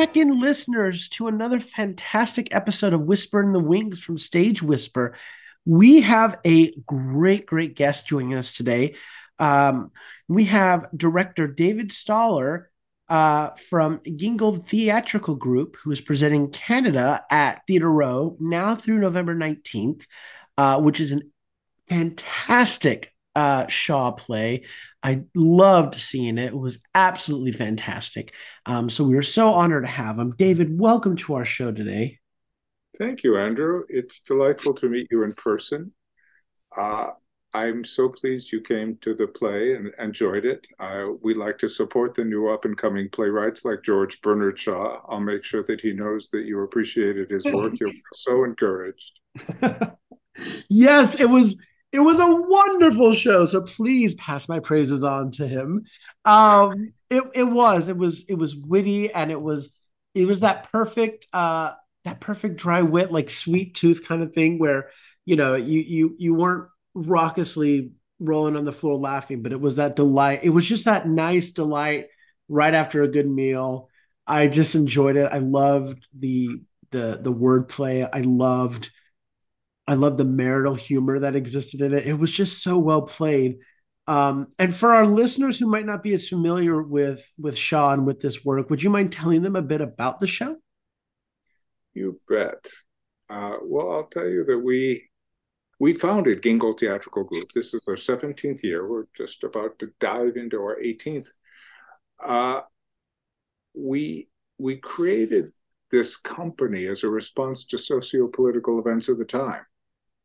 Back in, listeners, to another fantastic episode of Whisper in the Wings from Stage Whisper. We have a great, great guest joining us today. Um, we have director David Staller uh, from Gingold Theatrical Group, who is presenting Candida at Theatre Row now through November 19th, uh, which is an fantastic uh, Shaw play. I loved seeing it. It was absolutely fantastic. Um, so we were so honored to have him. David, welcome to our show today. Thank you, Andrew. It's delightful to meet you in person. Uh, I'm so pleased you came to the play and enjoyed it. Uh, we like to support the new up and coming playwrights like George Bernard Shaw. I'll make sure that he knows that you appreciated his work. You're so encouraged. yes, it was it was a wonderful show. So please pass my praises on to him. Um, it it was it was it was witty and it was it was that perfect uh that perfect dry wit like sweet tooth kind of thing where you know you you you weren't raucously rolling on the floor laughing, but it was that delight. It was just that nice delight right after a good meal. I just enjoyed it. I loved the the the wordplay. I loved I love the marital humor that existed in it. It was just so well played. Um, and for our listeners who might not be as familiar with with and with this work, would you mind telling them a bit about the show? You bet. Uh, well, I'll tell you that we we founded Gingold Theatrical Group. This is our 17th year. We're just about to dive into our 18th. Uh, we we created this company as a response to socio-political events of the time.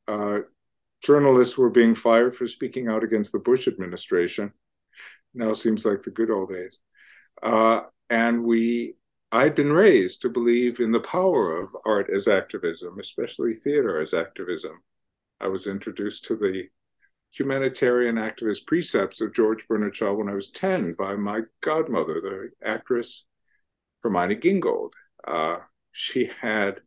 Uh, journalists were being fired for speaking out against the Bush administration. Now seems like the good old days. Uh, and we, I'd been raised to believe in the power of art as activism, especially theater as activism. I was introduced to the humanitarian activist precepts of George Bernard Shaw when I was 10 by my godmother, the actress Hermione Gingold. Uh, she had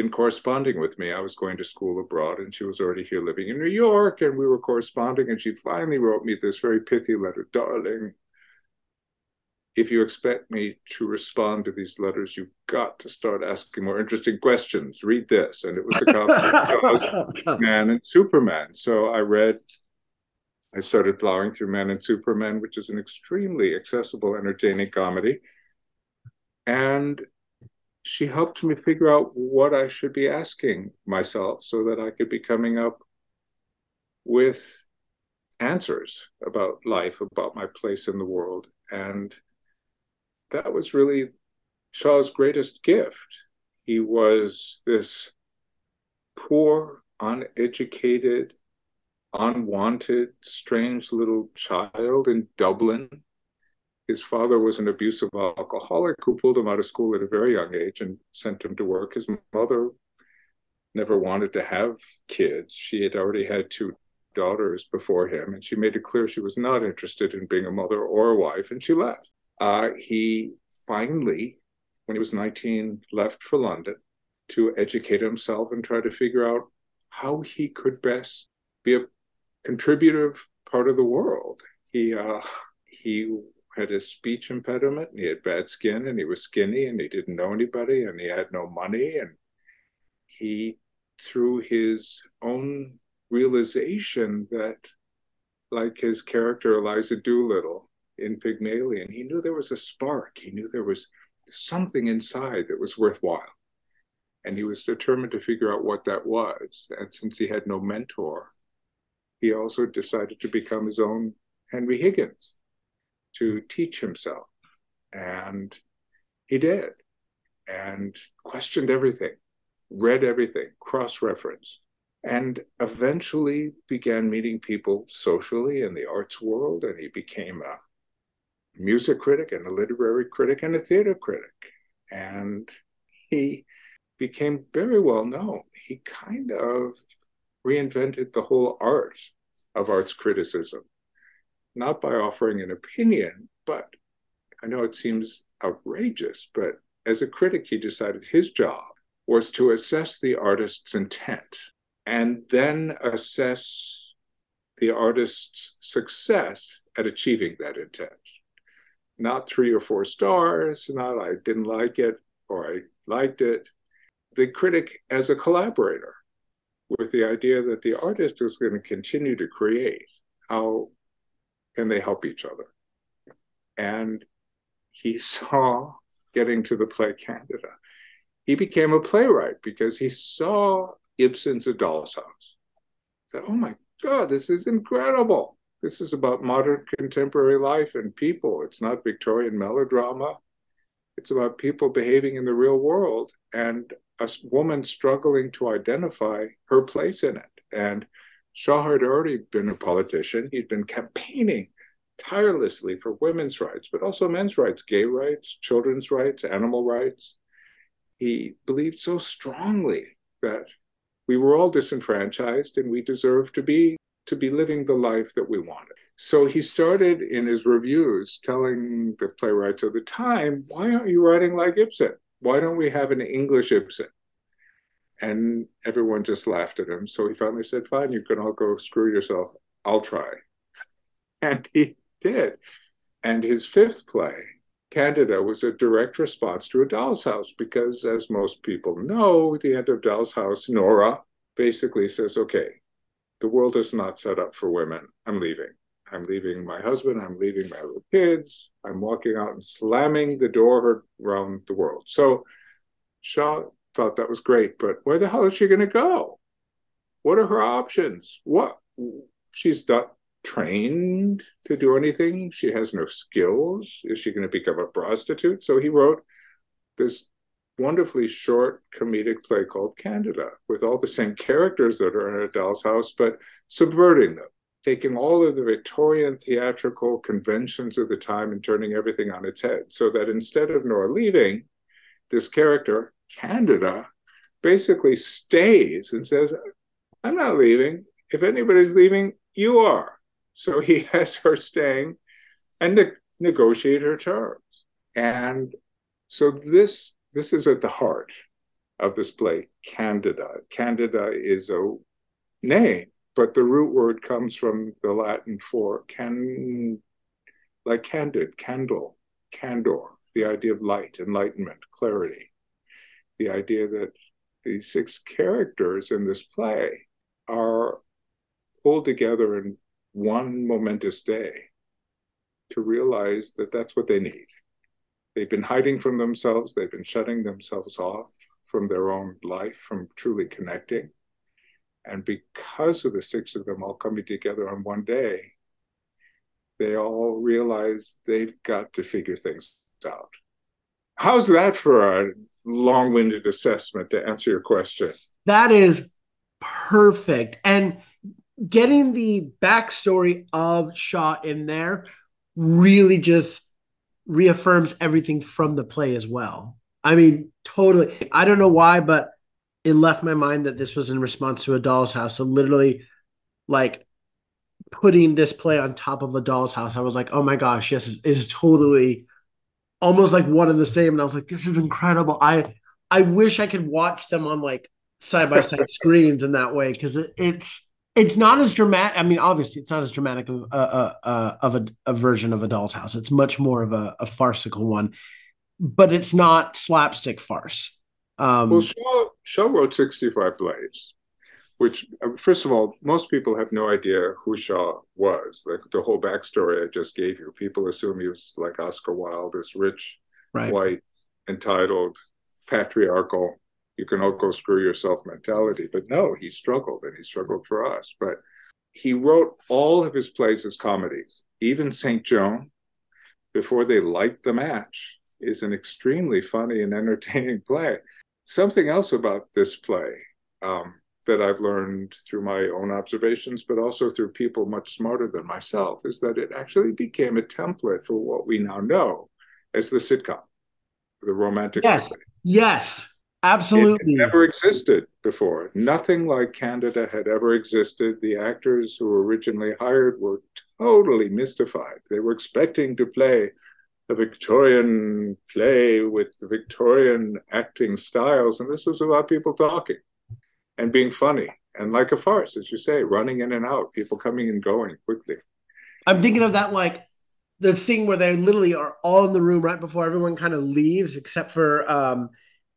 been corresponding with me. I was going to school abroad and she was already here living in New York and we were corresponding. And she finally wrote me this very pithy letter Darling, if you expect me to respond to these letters, you've got to start asking more interesting questions. Read this. And it was a copy of Man and Superman. So I read, I started plowing through Man and Superman, which is an extremely accessible, entertaining comedy. And she helped me figure out what I should be asking myself so that I could be coming up with answers about life, about my place in the world. And that was really Shaw's greatest gift. He was this poor, uneducated, unwanted, strange little child in Dublin. His father was an abusive alcoholic who pulled him out of school at a very young age and sent him to work. His mother never wanted to have kids. She had already had two daughters before him, and she made it clear she was not interested in being a mother or a wife, and she left uh, he finally, when he was 19, left for London to educate himself and try to figure out how he could best be a contributive part of the world. He uh, he had a speech impediment and he had bad skin and he was skinny and he didn't know anybody and he had no money and he through his own realization that like his character Eliza Doolittle in Pygmalion, he knew there was a spark. He knew there was something inside that was worthwhile. And he was determined to figure out what that was. And since he had no mentor, he also decided to become his own Henry Higgins to teach himself. And he did, and questioned everything, read everything, cross reference, and eventually began meeting people socially in the arts world. And he became a music critic and a literary critic and a theater critic. And he became very well known. He kind of reinvented the whole art of arts criticism, not by offering an opinion, but I know it seems outrageous, but as a critic, he decided his job was to assess the artist's intent and then assess the artist's success at achieving that intent not three or four stars, not I didn't like it or I liked it. The critic as a collaborator with the idea that the artist is going to continue to create. How can they help each other? And he saw getting to the play Candida. He became a playwright because he saw Ibsen's A Doll's House. He said, Oh my God, this is incredible. This is about modern contemporary life and people. It's not Victorian melodrama. It's about people behaving in the real world and a woman struggling to identify her place in it. And Shaw had already been a politician. He'd been campaigning tirelessly for women's rights, but also men's rights, gay rights, children's rights, animal rights. He believed so strongly that we were all disenfranchised and we deserved to be to be living the life that we wanted. So he started in his reviews telling the playwrights of the time, why aren't you writing like Ibsen? Why don't we have an English Ibsen? And everyone just laughed at him. So he finally said, fine, you can all go screw yourself. I'll try. And he did. And his fifth play, Candida, was a direct response to A Doll's House because, as most people know, at the end of Doll's House, Nora basically says, okay, the world is not set up for women. I'm leaving. I'm leaving my husband. I'm leaving my little kids. I'm walking out and slamming the door around the world. So Shaw thought that was great, but where the hell is she going to go? What are her options? What she's not trained to do anything. She has no skills. Is she going to become a prostitute? So he wrote this wonderfully short comedic play called Candida with all the same characters that are in A Doll's House, but subverting them, taking all of the Victorian theatrical conventions of the time and turning everything on its head. So that instead of Nora leaving, this character, Candida, basically stays and says, I'm not leaving. If anybody's leaving, you are. So he has her staying and ne- negotiate her terms. And so this this is at the heart of this play, Candida. Candida is a name, but the root word comes from the Latin for can, like candid, candle, candor, the idea of light, enlightenment, clarity. The idea that these six characters in this play are pulled together in one momentous day to realize that that's what they need they've been hiding from themselves, they've been shutting themselves off from their own life, from truly connecting. And because of the six of them all coming together on one day, they all realize they've got to figure things out. How's that for a long winded assessment to answer your question? That is perfect. And getting the backstory of Shaw in there really just reaffirms everything from the play as well. I mean, totally. I don't know why, but it left my mind that this was in response to a doll's house. So literally, like putting this play on top of a doll's house, I was like, oh my gosh, yes, is totally almost like one and the same. And I was like, this is incredible. I I wish I could watch them on like side by side screens in that way because it, it's it's not as dramatic. I mean, obviously, it's not as dramatic of, uh, uh, uh, of a, a, version of A Doll's House. It's much more of a, a farcical one, but it's not slapstick farce. Um, well, Shaw, Shaw wrote 65 plays, which, uh, first of all, most people have no idea who Shaw was. Like the whole backstory I just gave you, people assume he was like Oscar Wilde, this rich, right. white, entitled, patriarchal you can all go screw yourself mentality. But no, he struggled and he struggled for us. But he wrote all of his plays as comedies. Even St. Joan, before they light the match, is an extremely funny and entertaining play. Something else about this play um, that I've learned through my own observations, but also through people much smarter than myself, is that it actually became a template for what we now know as the sitcom, the romantic. Yes. Comedy. Yes. Absolutely. It never existed before. Nothing like Candida had ever existed. The actors who were originally hired were totally mystified. They were expecting to play a Victorian play with the Victorian acting styles, and this was about people talking and being funny and like a farce, as you say, running in and out, people coming and going quickly. I'm thinking of that like the scene where they literally are all in the room right before everyone kind of leaves, except for um,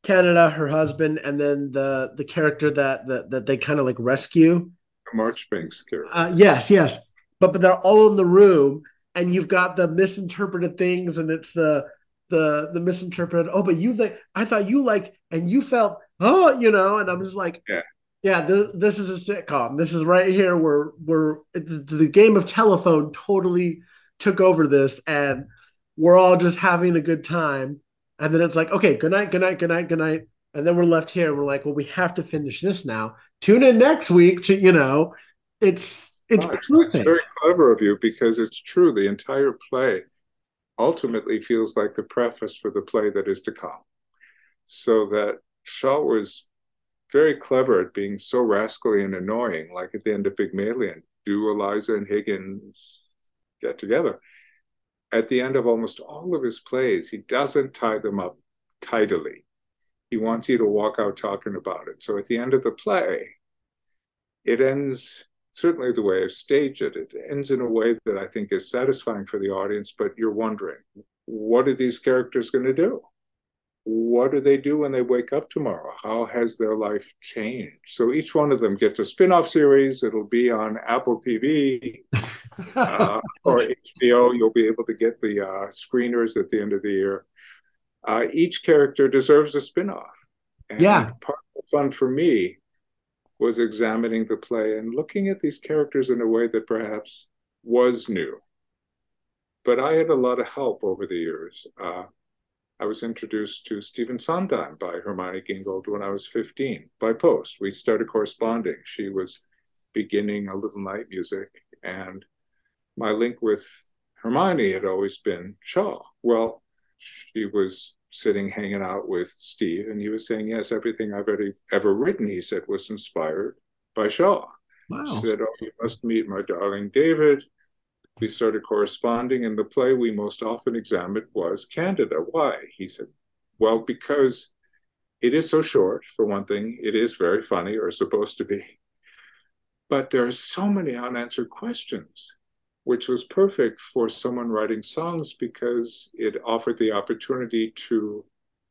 Candida, her husband, and then the the character that that, that they kind of like rescue. Marchbanks character. Uh, yes, yes, but but they're all in the room, and you've got the misinterpreted things, and it's the the the misinterpreted. Oh, but you like I thought you like, and you felt oh, you know, and I'm just like, yeah. Yeah, th- this is a sitcom. This is right here where where the, the game of telephone totally took over this, and we're all just having a good time. And then it's like, okay, good night, good night, good night, good night. And then we're left here. And we're like, well, we have to finish this now. Tune in next week to, you know, it's it's very clever of you because it's true. The entire play ultimately feels like the preface for the play that is to come. So that Shaw was very clever at being so rascally and annoying, like at the end of Pygmalion. Do Eliza and Higgins get together? At the end of almost all of his plays, he doesn't tie them up tidily. He wants you to walk out talking about it. So at the end of the play, it ends certainly the way I've staged it. It ends in a way that I think is satisfying for the audience, but you're wondering, what are these characters going to do? What do they do when they wake up tomorrow? How has their life changed? So each one of them gets a spin off series. It'll be on Apple TV uh, or HBO. You'll be able to get the uh, screeners at the end of the year. Uh, each character deserves a spin off. Yeah. Part of the fun for me was examining the play and looking at these characters in a way that perhaps was new. But I had a lot of help over the years. I was introduced to Stephen Sondheim by Hermione Gingold when I was 15 by post. We started corresponding. She was beginning a little night music, and my link with Hermione had always been Shaw. Well, she was sitting hanging out with Steve, and he was saying, Yes, everything I've ever, ever written, he said, was inspired by Shaw. Wow. He said, Oh, you must meet my darling David we started corresponding, and the play we most often examined was Candida. Why? He said, Well, because it is so short, for one thing, it is very funny, or supposed to be. But there are so many unanswered questions, which was perfect for someone writing songs because it offered the opportunity to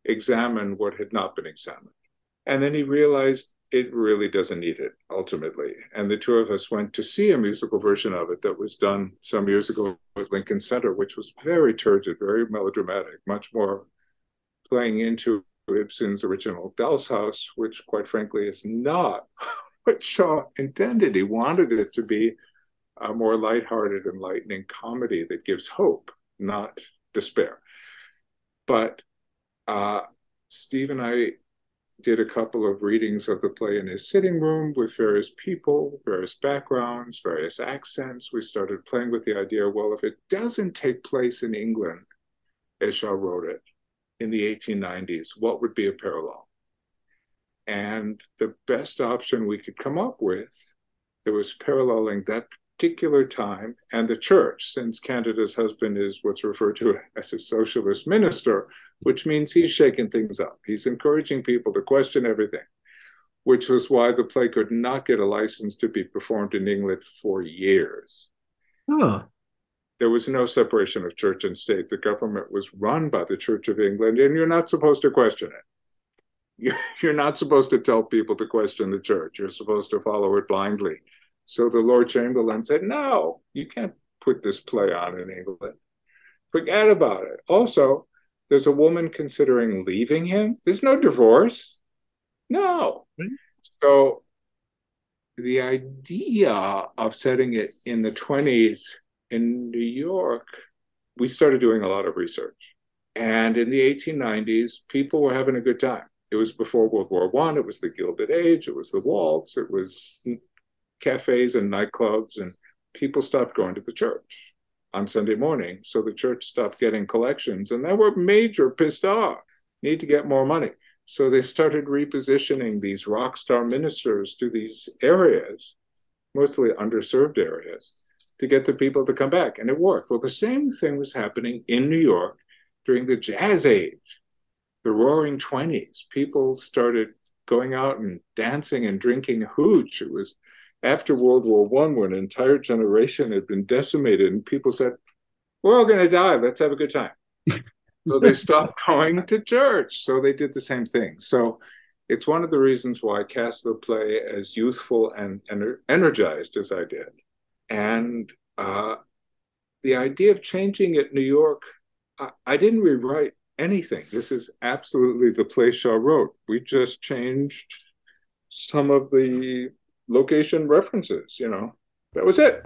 examine what had not been examined. And then he realized it really doesn't need it ultimately. And the two of us went to see a musical version of it that was done some years ago at Lincoln Center, which was very turgid, very melodramatic, much more playing into Ibsen's original Doll's House, which quite frankly is not what Shaw intended. He wanted it to be a more lighthearted, enlightening comedy that gives hope, not despair. But uh, Steve and I did a couple of readings of the play in his sitting room with various people, various backgrounds, various accents. We started playing with the idea well, if it doesn't take place in England, as Shaw wrote it, in the 1890s, what would be a parallel? And the best option we could come up with that was paralleling that particular time and the church, since Candida's husband is what's referred to as a socialist minister, which means he's shaking things up. He's encouraging people to question everything, which was why the play could not get a license to be performed in England for years. Huh. There was no separation of church and state. The government was run by the Church of England, and you're not supposed to question it. You're not supposed to tell people to question the church. You're supposed to follow it blindly. So the Lord Chamberlain said, No, you can't put this play on in England. Forget about it. Also, there's a woman considering leaving him. There's no divorce. No. Mm-hmm. So the idea of setting it in the 20s in New York, we started doing a lot of research. And in the 1890s, people were having a good time. It was before World War One. It was the Gilded Age. It was the waltz. It was cafes and nightclubs, and people stopped going to the church on Sunday morning. So the church stopped getting collections, and they were major pissed off, need to get more money. So they started repositioning these rock star ministers to these areas, mostly underserved areas, to get the people to come back. And it worked. Well, the same thing was happening in New York during the jazz age, the roaring 20s. People started going out and dancing and drinking hooch. It was after World War One, when an entire generation had been decimated, and people said, we're all going to die. Let's have a good time. so they stopped going to church. So they did the same thing. So it's one of the reasons why I cast the play as youthful and, and energized as I did. And uh, the idea of changing it, New York, I, I didn't rewrite anything. This is absolutely the play Shaw wrote. We just changed some of the location references, you know. That was it.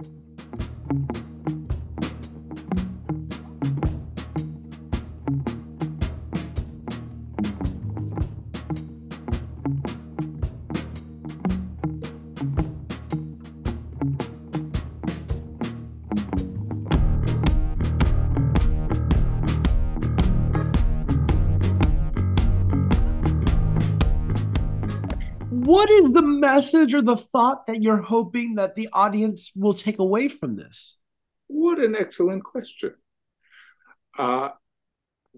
What is the message or the thought that you're hoping that the audience will take away from this? What an excellent question. Uh,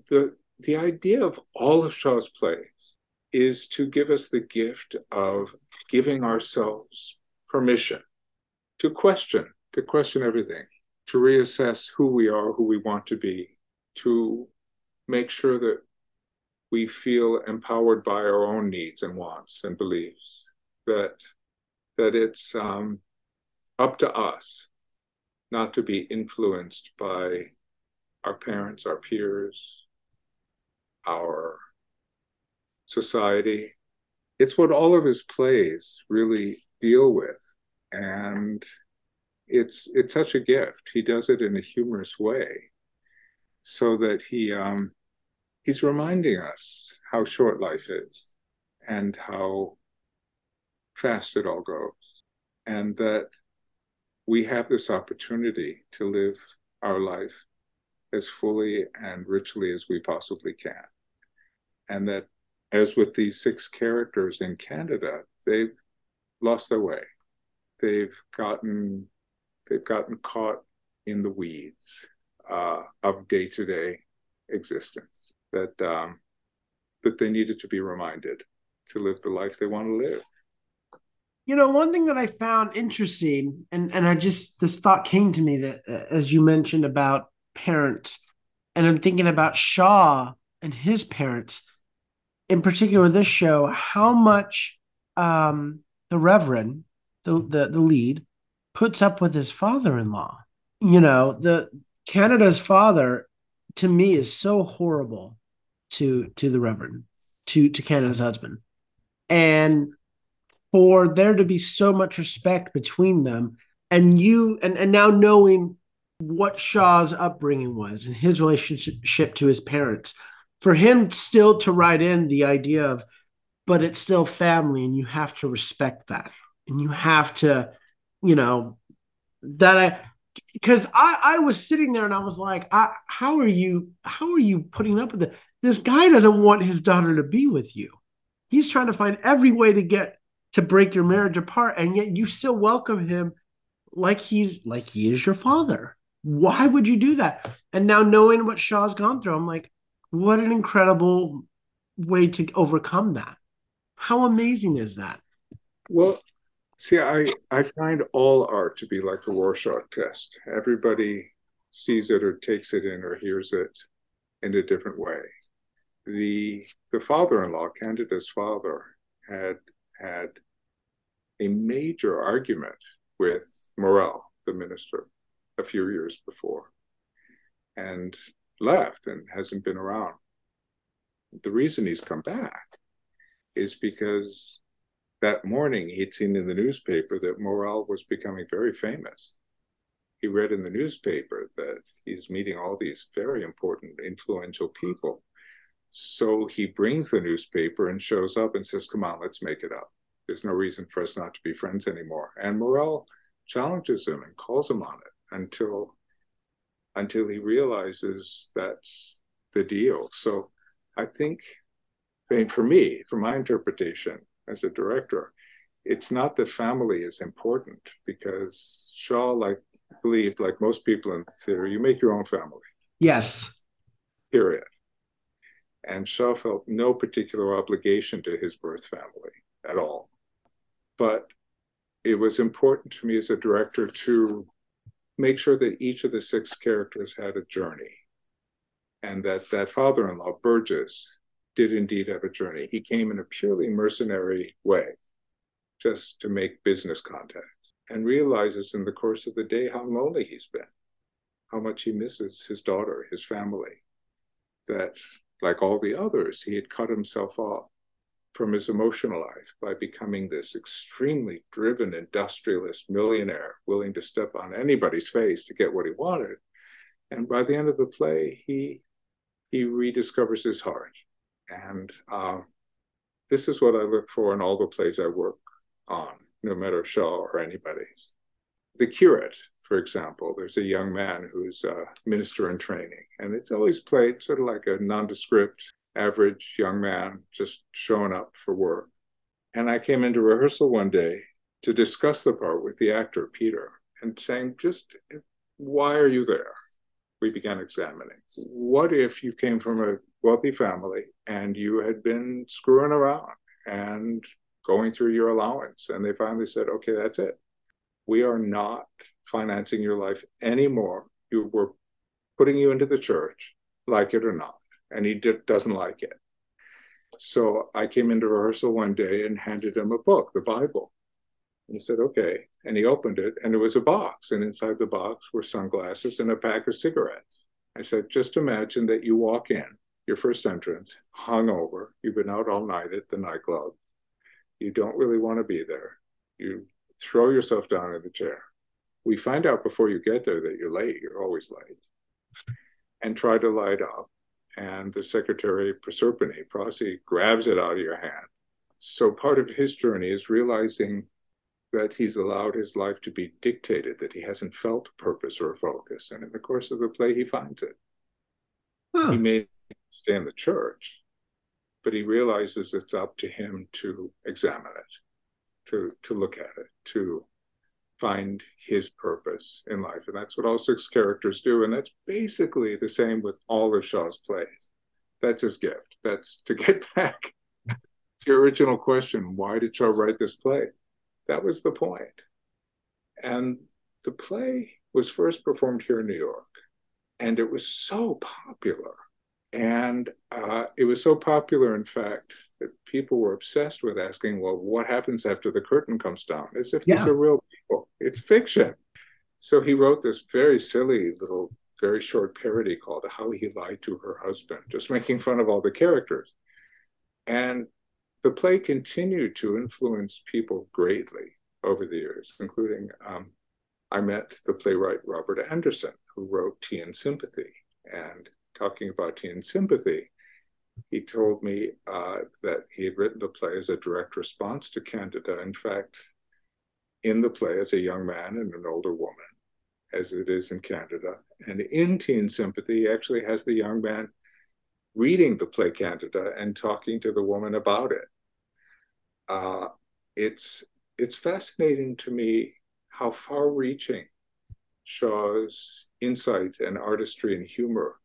the the idea of all of Shaw's plays is to give us the gift of giving ourselves permission to question, to question everything, to reassess who we are, who we want to be, to make sure that we feel empowered by our own needs and wants and beliefs that that it's um, up to us not to be influenced by our parents our peers our society. It's what all of his plays really deal with and it's it's such a gift. He does it in a humorous way so that he um he's reminding us how short life is and how fast it all goes, and that we have this opportunity to live our life as fully and richly as we possibly can. And that, as with these six characters in Candida, they've lost their way. They've gotten they've gotten caught in the weeds uh, of day to day existence that um, that they needed to be reminded to live the life they want to live. You know, one thing that I found interesting, and and I just this thought came to me that uh, as you mentioned about parents, and I'm thinking about Shaw and his parents, in particular this show, how much um, the Reverend, the, the the lead, puts up with his father-in-law. You know, the Candida's father to me is so horrible to to the Reverend, to to Candida's husband, and for there to be so much respect between them, and you and and now knowing what Shaw's upbringing was and his relationship to his parents, for him still to write in the idea of, but it's still family, and you have to respect that, and you have to, you know, that I because I, I was sitting there and I was like, I, how are you how are you putting up with it? This guy doesn't want his daughter to be with you. He's trying to find every way to get to break your marriage apart, and yet you still welcome him like he's like he is your father. Why would you do that? And now knowing what Shaw's gone through, I'm like, what an incredible way to overcome that. How amazing is that? Well, See, I, I find all art to be like a Rorschach test. Everybody sees it or takes it in or hears it in a different way. The the father-in-law, Candida's father, had had a major argument with Morell, the minister, a few years before, and left and hasn't been around. The reason he's come back is because that morning he'd seen in the newspaper that Morell was becoming very famous. He read in the newspaper that he's meeting all these very important, influential people. So he brings the newspaper and shows up and says, Come on, let's make it up. There's no reason for us not to be friends anymore. And Morell challenges him and calls him on it until until he realizes that's the deal. So I think I mean, for me, for my interpretation, as a director. It's not that family is important because Shaw, like believed, like most people in theater, you make your own family. Yes. Period. And Shaw felt no particular obligation to his birth family at all. But it was important to me as a director to make sure that each of the six characters had a journey and that that father-in-law burgess did indeed have a journey he came in a purely mercenary way just to make business contacts and realizes in the course of the day how lonely he's been how much he misses his daughter his family that like all the others he had cut himself off from his emotional life by becoming this extremely driven industrialist millionaire willing to step on anybody's face to get what he wanted. And by the end of the play he he rediscovers his heart. And um, this is what i look for in all the plays i work on no matter shaw or anybody's the curate for example there's a young man who's a minister in training and it's always played sort of like a nondescript average young man just showing up for work. And I came into rehearsal one day to discuss the part with the actor, Peter, and saying, just why are you there? We began examining. What if you came from a wealthy family and you had been screwing around and going through your allowance? And they finally said, okay, that's it. We are not financing your life anymore. You were putting you into the church, like it or not and he d- doesn't like it. So I came into rehearsal one day and handed him a book, the Bible. And he said, okay. And he opened it, and it was a box. And inside the box were sunglasses and a pack of cigarettes. I said, just imagine that you walk in, your first entrance, hungover. You've been out all night at the nightclub. You don't really want to be there. You throw yourself down in the chair. We find out before you get there that you're late. You're always late. And try to light up and the secretary Proserpine, Prossy, grabs it out of your hand. So part of his journey is realizing that he's allowed his life to be dictated, that he hasn't felt purpose or focus. And in the course of the play, he finds it. Huh. He may stay in the church, but he realizes it's up to him to examine it, to, to look at it, to find his purpose in life. And that's what all six characters do. And that's basically the same with all of Shaw's plays. That's his gift. That's to get back to your original question why did Shaw write this play? That was the. And the play was first performed here in New York, and it was so popular. And uh, it was so popular, in fact, that people were obsessed with asking, well, what happens after the curtain comes down? As if yeah. these are real people. It's fiction. So he wrote this very silly little, very short parody called How He Lied to Her Husband, just making fun of all the characters. And the play continued to influence people greatly over the years, including um, I met the playwright Robert Anderson, who wrote Tea and Sympathy. And talking about Tea and Sympathy, he told me uh, that he had written the play as a direct response to Candida. In fact, in the play as a young man and an older woman, as it is in Candida. And in Tea and Sympathy, he actually has the young man reading the play Candida and talking to the woman about it. Uh, it's it's fascinating to me how far-reaching Shaw's insight and artistry and humor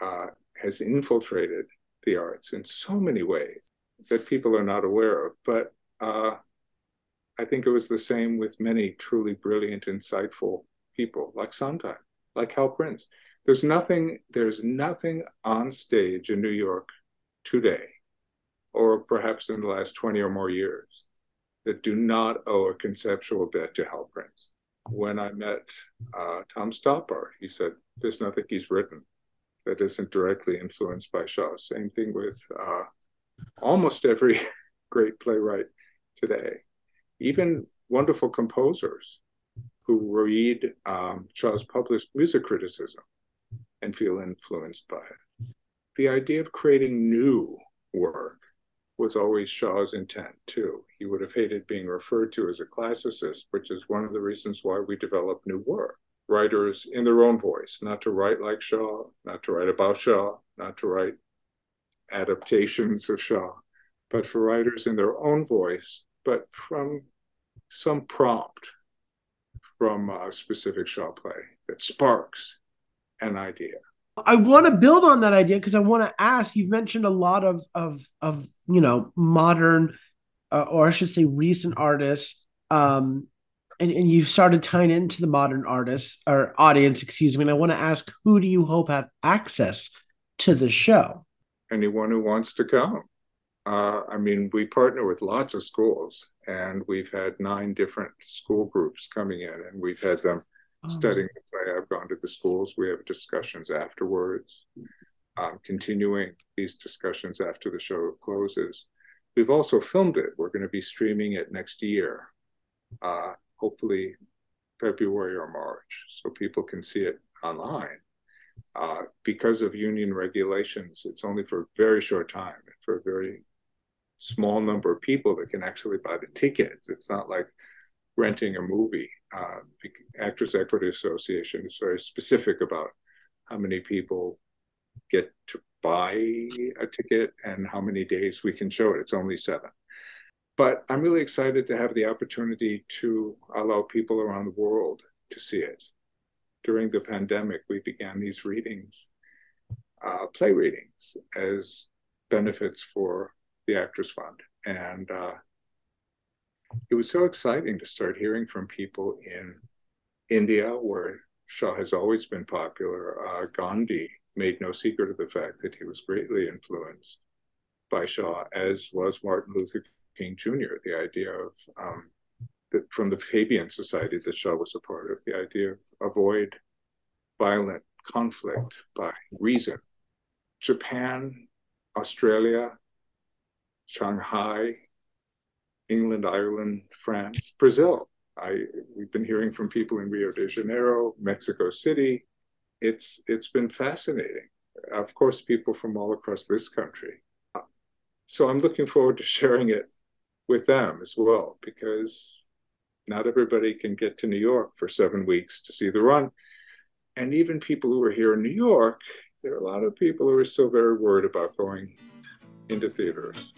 uh, has infiltrated the arts in so many ways that people are not aware of. But uh, I think it was the same with many truly brilliant, insightful people like Sondheim, like Hal Prince. There's nothing, there's nothing on stage in New York today, or perhaps in the last 20 or more years, that do not owe a conceptual debt to Hal Prince. When I met uh, Tom Stoppard, he said, There's nothing he's written that isn't directly influenced by Shaw. Same thing with uh, almost every great playwright today. Even wonderful composers who read um, Shaw's published music criticism and feel influenced by it. The idea of creating new work was always Shaw's intent too. He would have hated being referred to as a classicist, which is one of the reasons why we develop new work writers in their own voice, not to write like Shaw, not to write about Shaw, not to write adaptations of Shaw, but for writers in their own voice, but from some prompt from a specific Shaw play that sparks an idea. I want to build on that idea because I want to ask. You've mentioned a lot of of of you know modern, uh, or I should say, recent artists um, and, and you've started tying into the modern artists or audience, excuse me. And I want to ask, who do you hope have access to the show? Anyone who wants to come. Uh, I mean, we partner with lots of schools, and we've had nine different school groups coming in, and we've had them oh, studying the play. I've gone to the schools. We have discussions afterwards, um, continuing these discussions after the show closes. We've also filmed it. We're going to be streaming it next year, uh, hopefully February or March, so people can see it online. Uh, because of union regulations, it's only for a very short time, for a very small number of people that can actually buy the tickets. It's not like renting a movie. Uh, Actors Equity Association is very specific about how many people get to buy a ticket and how many days we can show it. It's only seven. But I'm really excited to have the opportunity to allow people around the world to see it. During the pandemic, we began these readings, uh, play readings, as benefits for the Actors Fund. And uh, it was so exciting to start hearing from people in India, where Shaw has always been popular. Uh, Gandhi made no secret of the fact that he was greatly influenced by Shaw, as was Martin Luther King Jr. The idea of um, that from the Fabian Society that Shaw was a part of, the idea of avoid violent conflict by reason. Japan, Australia, Shanghai, England, Ireland, France, Brazil. I we've been hearing from people in Rio de Janeiro, Mexico City. It's it's been fascinating. Of course, people from all across this country. So I'm looking forward to sharing it with them as well because not everybody can get to New York for seven weeks to see the run. And even people who are here in New York, there are a lot of people who are still very worried about going into theaters.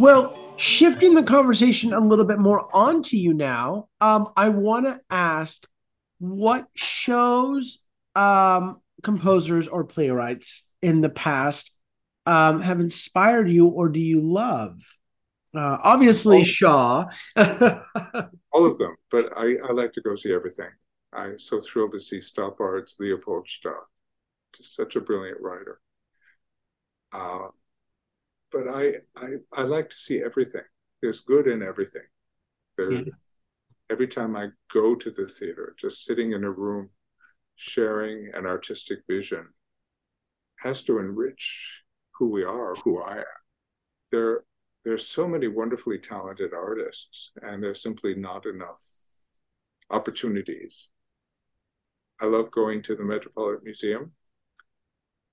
Well, shifting the conversation a little bit more onto you now, um, I want to ask what shows, um, composers, or playwrights in the past um, have inspired you or do you love? Uh, obviously, all, Shaw. all of them, but I, I like to go see everything. I'm so thrilled to see Stoppard's Leopoldstadt. Just such a brilliant writer. Uh, but I, I I like to see everything. There's good in everything. There's mm-hmm. every time I go to the theater, just sitting in a room, sharing an artistic vision, has to enrich who we are, who I am. There, there's so many wonderfully talented artists, and there's simply not enough opportunities. I love going to the Metropolitan Museum,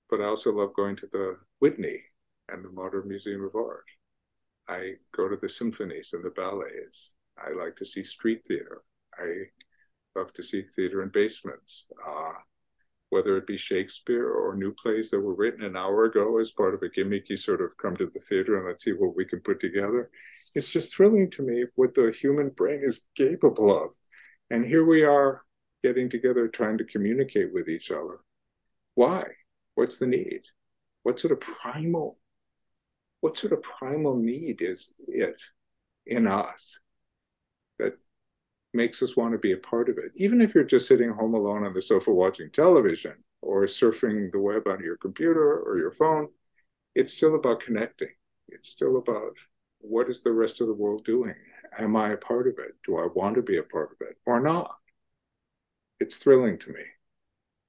but I also love going to the Whitney and the Modern Museum of Art. I go to the symphonies and the ballets. I like to see street theater. I love to see theater in basements, uh, whether it be Shakespeare or new plays that were written an hour ago as part of a gimmicky sort of come to the theater and let's see what we can put together. It's just thrilling to me what the human brain is capable of. And here we are getting together trying to communicate with each other. Why? What's the need? What sort of primal what sort of primal need is it in us that makes us want to be a part of it? Even if you're just sitting home alone on the sofa watching television or surfing the web on your computer or your phone, it's still about connecting. It's still about what is the rest of the world doing? Am I a part of it? Do I want to be a part of it or not? It's thrilling to me.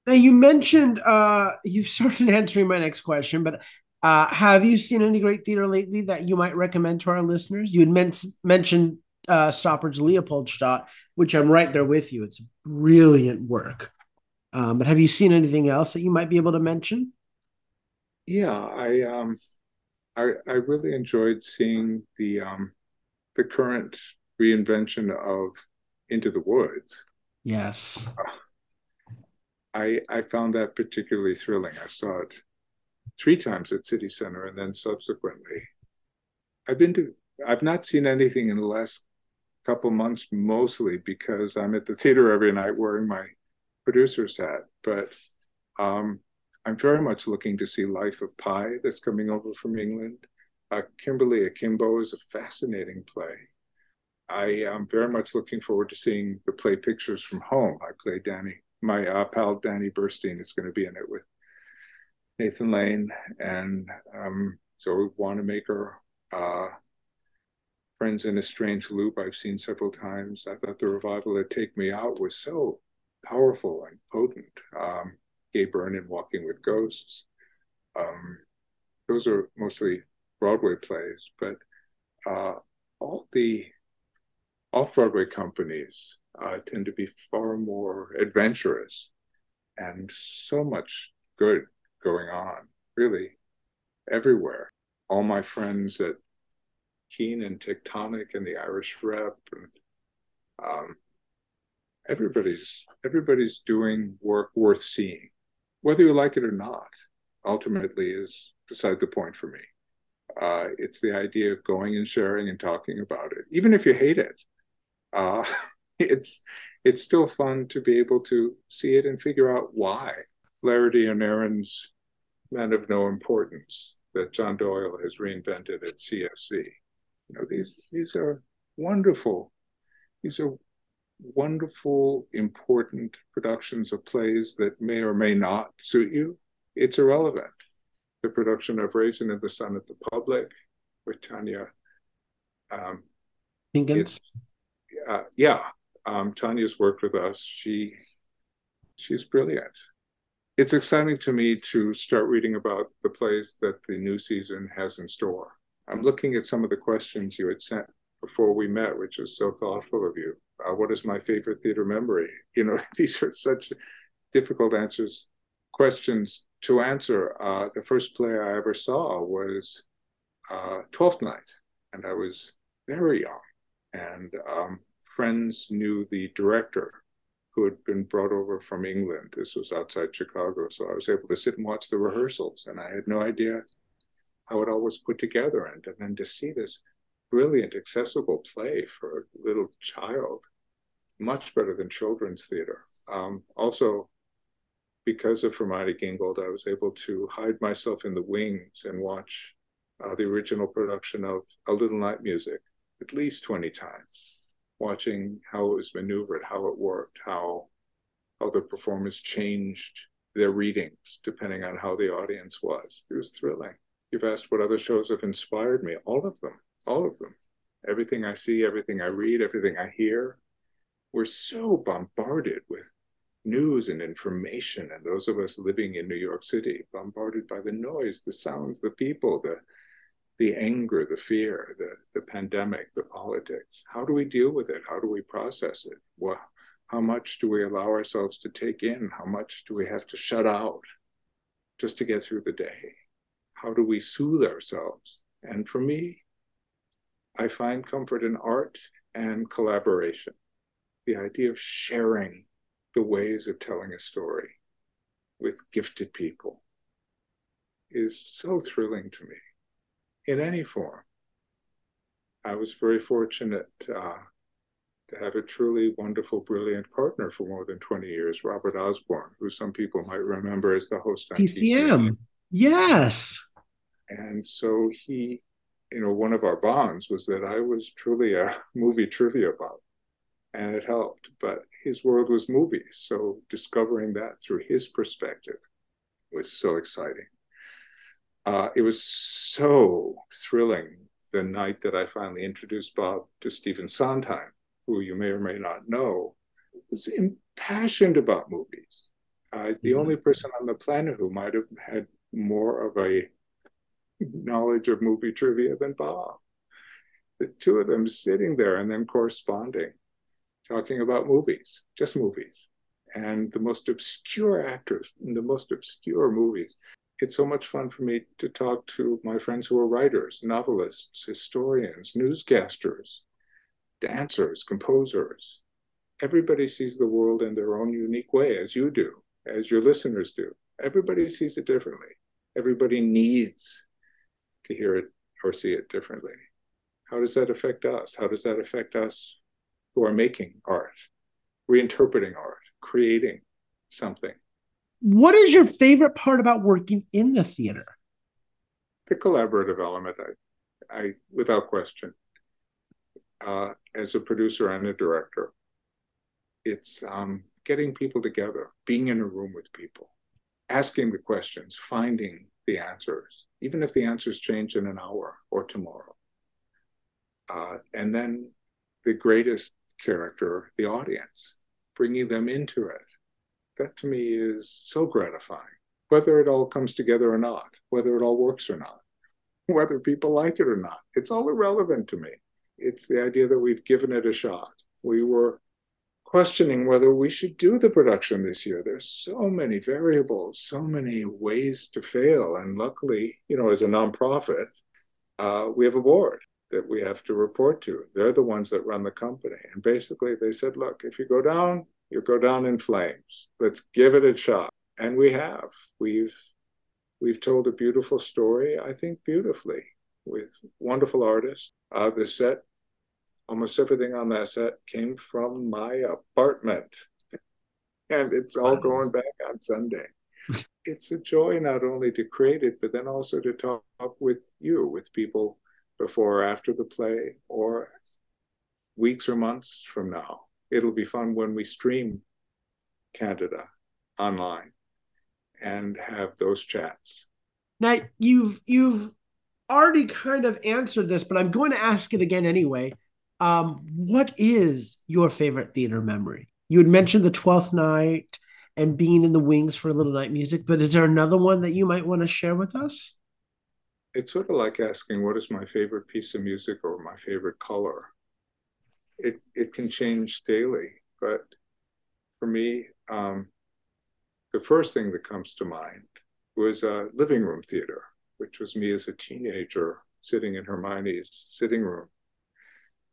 Now you mentioned uh, you've started answering my next question, but uh, have you seen any great theater lately that you might recommend to our listeners? You had men- mentioned uh, Stoppard's Leopoldstadt, which I'm right there with you. It's brilliant work. Um, but have you seen anything else that you might be able to mention? Yeah, I um, I, I really enjoyed seeing the um, the current reinvention of Into the Woods. Yes, uh, I I found that particularly thrilling. I saw it three times at City Center, and then subsequently, I've been to. I've not seen anything in the last couple months, mostly because I'm at the theater every night wearing my producer's hat. But um, I'm very much looking to see Life of Pi that's coming over from England. Uh, Kimberly Akimbo is a fascinating play. I am very much looking forward to seeing the play Pictures from Home. I play Danny. My uh, pal Danny Burstein is going to be in it with Nathan Lane and um, Zoe Wanamaker. Uh, Friends in a Strange Loop, I've seen several times. I thought the revival at Take Me Out was so powerful and potent. Um, Gabriel Byrne Walking with Ghosts. Um, those are mostly Broadway plays, but uh, all the off Broadway companies uh, tend to be far more adventurous and so much good going on, really, everywhere. All my friends at Keen and Tectonic and the Irish Rep, and um, everybody's everybody's doing work worth seeing, whether you like it or not. Ultimately, is beside the point for me. Uh, it's the idea of going and sharing and talking about it, even if you hate it. Uh, it's it's still fun to be able to see it and figure out why. Flaherty and Ahrens' Men of No Importance that John Doyle has reinvented at CSC. You know, these these are wonderful. These are wonderful, important productions of plays that may or may not suit you. It's irrelevant. The production of Raisin in the Sun at the Public with Tonya um, Pinkins. Uh, yeah, um, Tonya's worked with us. She she's brilliant. It's exciting to me to start reading about the plays that the new season has in store. I'm looking at some of the questions you had sent before we met, which is so thoughtful of you. Uh, what is my favorite theater memory? You know, these are such difficult answers, questions to answer. Uh, the first play I ever saw was uh, Twelfth Night, and I was very young. And um, friends knew the director who had been brought over from England. This was outside Chicago. So I was able to sit and watch the rehearsals, and I had no idea how it all was put together. And, and then to see this brilliant, accessible play for a little child, much better than children's theater. Um, also, because of Hermione Gingold, I was able to hide myself in the wings and watch uh, the original production of A Little Night Music at least 20 times, watching how it was maneuvered, how it worked, how how the performers changed their readings depending on how the audience was. It was thrilling. You've asked what other shows have inspired me. All of them, all of them. Everything I see, everything I read, everything I hear. We're so bombarded with news and information. And those of us living in New York City, bombarded by the noise, the sounds, the people, the the anger, the fear, the, the pandemic, the politics. How do we deal with it? How do we process it? What, how much do we allow ourselves to take in? How much do we have to shut out just to get through the day? how do we soothe ourselves? And for me, I find comfort in art and collaboration. The idea of sharing the ways of telling a story with gifted people is so thrilling to me in any form. I was very fortunate uh, to have a truly wonderful, brilliant partner for more than 20 years, Robert Osborne, who some people might remember as the host on TCM. Yes. And so he, you know, one of our bonds was that I was truly a movie trivia buff, and it helped. But his world was movies. So discovering that through his perspective was so exciting. Uh, it was so thrilling the night that I finally introduced Bob to Stephen Sondheim, who you may or may not know was impassioned about movies. Uh, the mm-hmm. only person on the planet who might have had more of a knowledge of movie trivia than Bob. The two of them sitting there and then corresponding, talking about movies, just movies, and the most obscure actors in the most obscure movies. It's so much fun for me to talk to my friends who are writers, novelists, historians, newscasters, dancers, composers. Everybody sees the world in their own unique way, as you do, as your listeners do. Everybody sees it differently. Everybody needs to hear it or see it differently. How does that affect us? How does that affect us who are making art, reinterpreting art, creating something? What is your favorite part about working in the theater? The collaborative element, I, I without question. Uh, as a producer and a director, it's um, getting people together, being in a room with people, asking the questions, finding the answers, even if the answers change in an hour or tomorrow. Uh, and then the greatest character, the audience, bringing them into it. That to me is so gratifying, whether it all comes together or not, whether it all works or not, whether people like it or not. It's all irrelevant to me. It's the idea that we've given it a shot. We were questioning whether we should do the production this year. There's so many variables, so many ways to fail. And luckily, you know, as a nonprofit, uh, we have a board that we have to report to. They're the ones that run the company. And basically, they said, look, if you go down, you go down in flames. Let's give it a shot. And we have. We've we've told a beautiful story, I think beautifully, with wonderful artists. Uh, the set almost everything on that set came from my apartment. And it's all going back on Sunday. It's a joy not only to create it, but then also to talk with you, with people before or after the play, or weeks or months from now. It'll be fun when we stream Candida online and have those chats. Now you've you've already kind of answered this, but I'm going to ask it again anyway. Um, what is your favorite theater memory? You had mentioned the Twelfth Night and being in the wings for a little night music, but is there another one that you might want to share with us? It's sort of like asking what is my favorite piece of music or my favorite color. It it can change daily, but for me, um, the first thing that comes to mind was a living room theater, which was me as a teenager sitting in Hermione's sitting room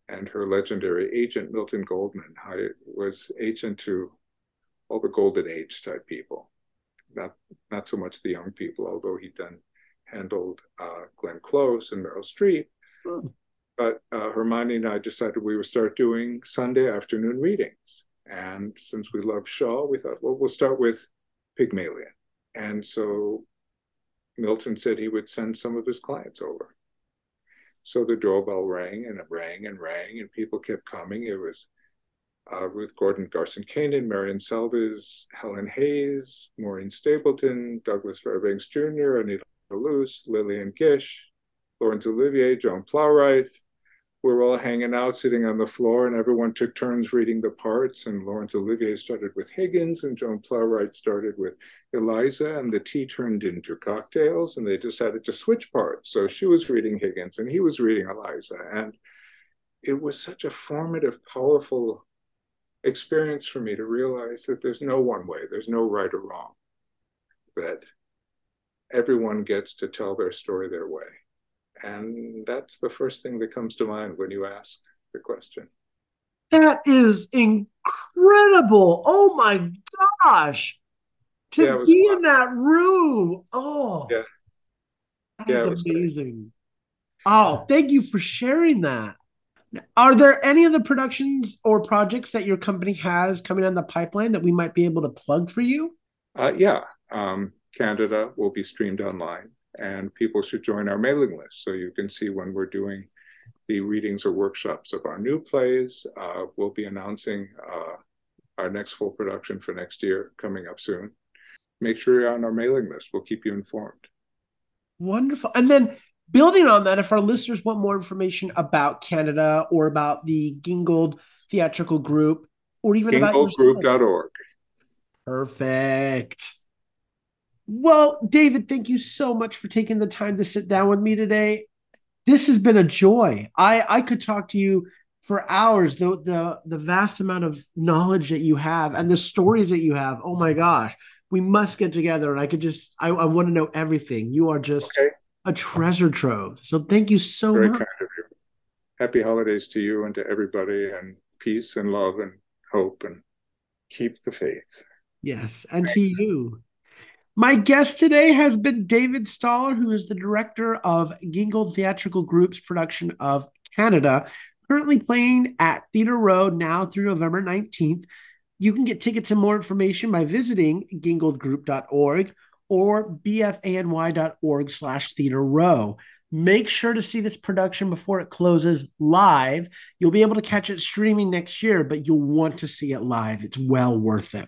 and her legendary agent, Milton Goldman, I was agent to all the golden age type people, not not so much the young people, although he'd done handled uh, Glenn Close and Meryl Streep. Hmm. But uh, Hermione and I decided we would start doing Sunday afternoon readings. And since we love Shaw, we thought, well, we'll start with Pygmalion. And so Milton said he would send some of his clients over. So the doorbell rang and it rang and rang, and people kept coming. It was uh, Ruth Gordon Garson Kanin, Marian Seldes, Helen Hayes, Maureen Stapleton, Douglas Fairbanks Jr., Anita Loos, Lillian Gish, Laurence Olivier, Joan Plowright, we were all hanging out, sitting on the floor, and everyone took turns reading the parts. And Laurence Olivier started with Higgins, and Joan Plowright started with Eliza, and the tea turned into cocktails, and they decided to switch parts. So she was reading Higgins, and he was reading Eliza, and it was such a formative, powerful experience for me to realize that there's no one way, there's no right or wrong, that everyone gets to tell their story their way. And that's the first thing that comes to mind when you ask the question. That is incredible. Oh my gosh. To yeah, be fun. in that room. Oh. Yeah. Yeah, is amazing. Great. Oh, thank you for sharing that. Are there any other productions or projects that your company has coming on the pipeline that we might be able to plug for you? Uh, yeah. Um, Candida will be streamed online and people should join our mailing list so you can see when we're doing the readings or workshops of our new plays. Uh, we'll be announcing uh, our next full production for next year coming up soon. Make sure you're on our mailing list. We'll keep you informed. Wonderful. And then building on that, if our listeners want more information about Candida or about the Gingold Theatrical Group, or even GingoldGroup.org. Perfect. Well, David, thank you so much for taking the time to sit down with me today. This has been a joy. I I could talk to you for hours. The the the vast amount of knowledge that you have and the stories that you have. Oh my gosh, we must get together. And I could just I, I want to know everything. You are just okay. a treasure trove. So thank you so Very much. Kind of you. Happy holidays to you and to everybody, and peace and love and hope and keep the faith. Yes, and to you. My guest today has been David Staller, who is the director of Gingold Theatrical Group's production of Candida, currently playing at Theater Row now through November 19th. You can get tickets and more information by visiting gingoldgroup.org or bfany.org slash theater row. Make sure to see this production before it closes live. You'll be able to catch it streaming next year, but you'll want to see it live. It's well worth it.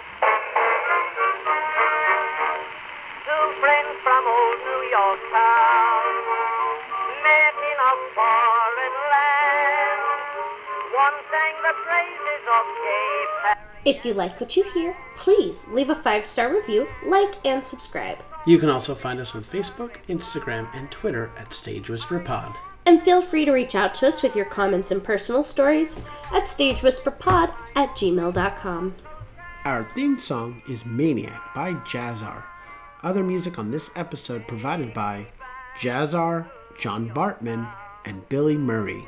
If you like what you hear, please leave a five star review, like, and subscribe. You can also find us on Facebook, Instagram, and Twitter at Stage Whisper Pod. And feel free to reach out to us with your comments and personal stories at stagewhisperpod at gmail.com. Our theme song is Maniac by Jahzzar. Other music on this episode provided by Jahzzar, John Bartmann, and Billy Murray.